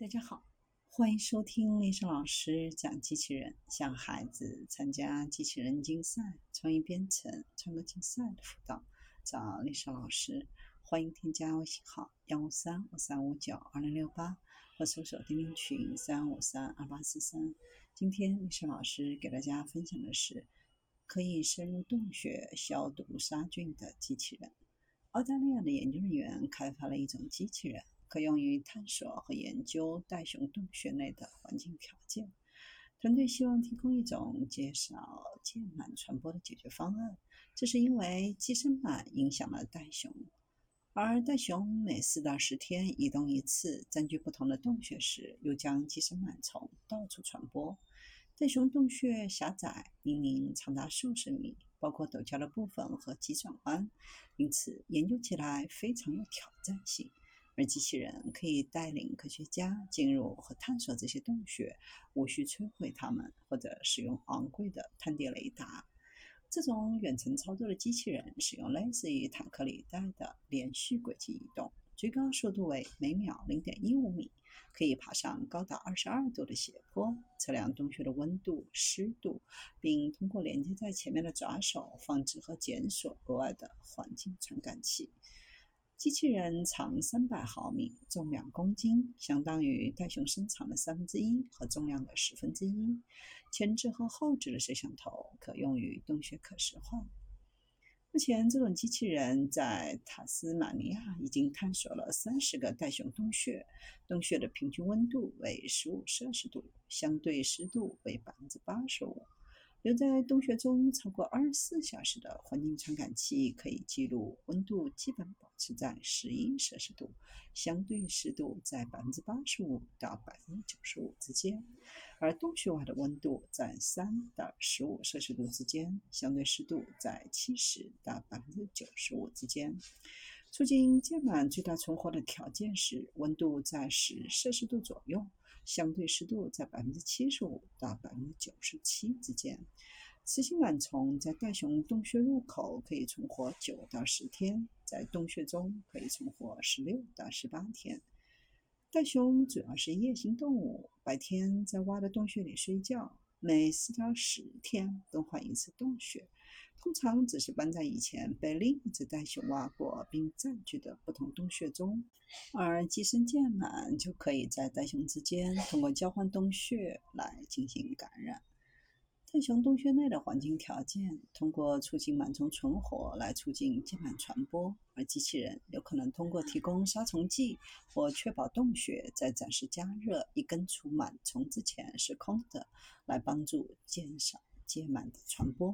大家好，欢迎收听丽莎老师讲机器人，向孩子参加机器人竞赛、创意编程、创客竞赛的辅导，找丽莎老师。欢迎添加微信号幺五三五三五九二零六八，或搜索钉钉群三五三二八四三。今天丽莎老师给大家分享的是可以深入洞穴消毒杀菌的机器人。澳大利亚的研究人员开发了一种机器人。可用于探索和研究袋熊洞穴内的环境条件。团队希望提供一种减少箭螨传播的解决方案。这是因为寄生螨影响了袋熊，而袋熊每四到十天移动一次，占据不同的洞穴时，又将寄生螨虫到处传播。袋熊洞穴狭窄，明明长达数十米，包括陡峭的部分和急转弯，因此研究起来非常有挑战性。而机器人可以带领科学家进入和探索这些洞穴，无需摧毁它们或者使用昂贵的探地雷达。这种远程操作的机器人使用类似于坦克履带的连续轨迹移动，最高速度为每秒零点一五米，可以爬上高达二十二度的斜坡，测量洞穴的温度、湿度，并通过连接在前面的爪手放置和检索额外的环境传感器。机器人长三百毫米，重两公斤，相当于袋熊身长的三分之一和重量的十分之一。前置和后置的摄像头可用于洞穴可视化。目前，这种机器人在塔斯马尼亚已经探索了三十个袋熊洞穴，洞穴的平均温度为十五摄氏度，相对湿度为百分之八十五。留在洞穴中超过二十四小时的环境传感器可以记录温度基本保持在十一摄氏度，相对湿度在百分之八十五到百分之九十五之间，而洞穴外的温度在三到十五摄氏度之间，相对湿度在七十到百分之九十五之间。促进箭螨最大存活的条件是温度在十摄氏度左右。相对湿度在百分之七十五到百分之九十七之间。雌性螨虫在袋熊洞穴入口可以存活九到十天，在洞穴中可以存活十六到十八天。袋熊主要是夜行动物，白天在挖的洞穴里睡觉，每四到十天更换一次洞穴。通常只是搬在以前被另一只袋熊挖过并占据的不同洞穴中，而寄生渐满就可以在袋熊之间通过交换洞穴来进行感染。袋熊洞穴内的环境条件通过促进螨虫存活来促进键螨传播，而机器人有可能通过提供杀虫剂或确保洞穴在暂时加热以根除螨虫之前是空的，来帮助减少键螨的传播。